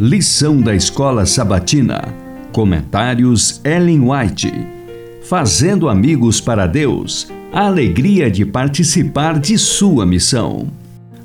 Lição da Escola Sabatina. Comentários Ellen White. Fazendo amigos para Deus. A alegria de participar de sua missão.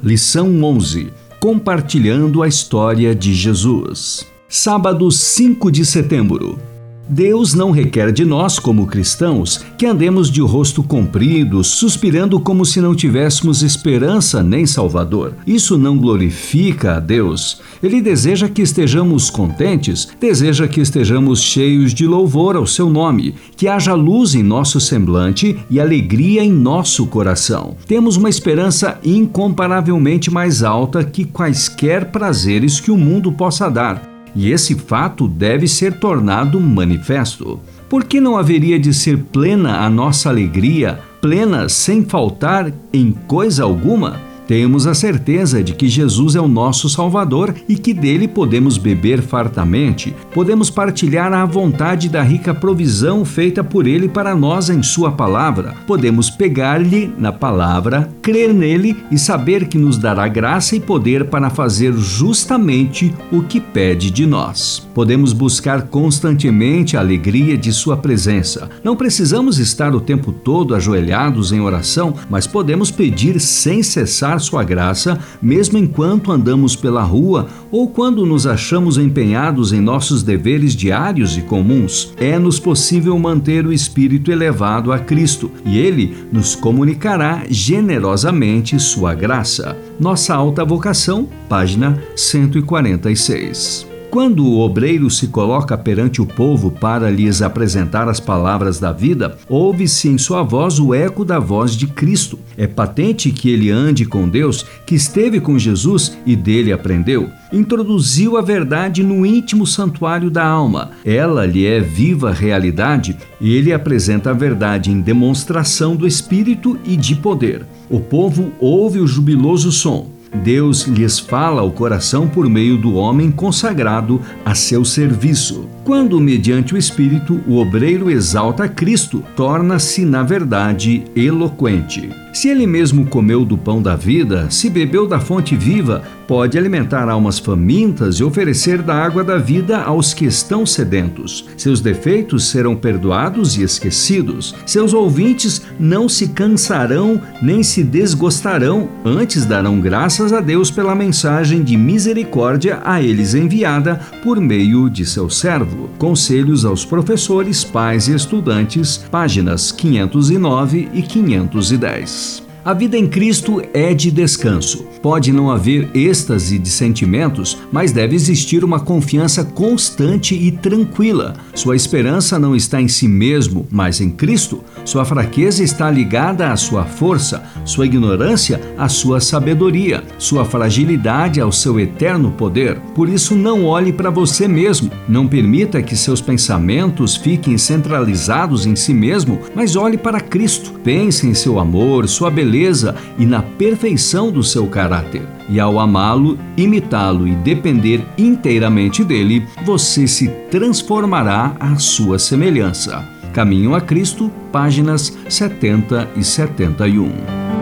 Lição 11. Compartilhando a história de Jesus. Sábado 5 de setembro. Deus não requer de nós, como cristãos, que andemos de rosto comprido, suspirando como se não tivéssemos esperança nem Salvador. Isso não glorifica a Deus. Ele deseja que estejamos contentes, deseja que estejamos cheios de louvor ao seu nome, que haja luz em nosso semblante e alegria em nosso coração. Temos uma esperança incomparavelmente mais alta que quaisquer prazeres que o mundo possa dar e esse fato deve ser tornado manifesto. Por que não haveria de ser plena a nossa alegria, plena sem faltar em coisa alguma? Temos a certeza de que Jesus é o nosso Salvador e que dele podemos beber fartamente, podemos partilhar à vontade da rica provisão feita por ele para nós em Sua palavra, podemos pegar-lhe na palavra, crer nele e saber que nos dará graça e poder para fazer justamente o que pede de nós. Podemos buscar constantemente a alegria de Sua presença. Não precisamos estar o tempo todo ajoelhados em oração, mas podemos pedir sem cessar sua graça, mesmo enquanto andamos pela rua ou quando nos achamos empenhados em nossos deveres diários e comuns. É-nos possível manter o espírito elevado a Cristo e ele nos comunicará generosamente sua graça. Nossa alta vocação, página 146. Quando o obreiro se coloca perante o povo para lhes apresentar as palavras da vida, ouve-se em sua voz o eco da voz de Cristo. É patente que ele ande com Deus, que esteve com Jesus e dele aprendeu. Introduziu a verdade no íntimo santuário da alma. Ela lhe é viva realidade e ele apresenta a verdade em demonstração do Espírito e de poder. O povo ouve o jubiloso som. Deus lhes fala ao coração por meio do homem consagrado a seu serviço. Quando, mediante o Espírito, o obreiro exalta Cristo, torna-se, na verdade, eloquente. Se ele mesmo comeu do pão da vida, se bebeu da fonte viva, pode alimentar almas famintas e oferecer da água da vida aos que estão sedentos. Seus defeitos serão perdoados e esquecidos. Seus ouvintes não se cansarão nem se desgostarão, antes darão graças a Deus pela mensagem de misericórdia a eles enviada por meio de seu servo. Conselhos aos professores, pais e estudantes, páginas 509 e 510. A vida em Cristo é de descanso. Pode não haver êxtase de sentimentos, mas deve existir uma confiança constante e tranquila. Sua esperança não está em si mesmo, mas em Cristo. Sua fraqueza está ligada à sua força, sua ignorância à sua sabedoria, sua fragilidade ao seu eterno poder. Por isso, não olhe para você mesmo. Não permita que seus pensamentos fiquem centralizados em si mesmo, mas olhe para Cristo. Pense em seu amor, sua beleza beleza e na perfeição do seu caráter. E ao amá-lo, imitá-lo e depender inteiramente dele, você se transformará à sua semelhança. Caminho a Cristo, páginas 70 e 71.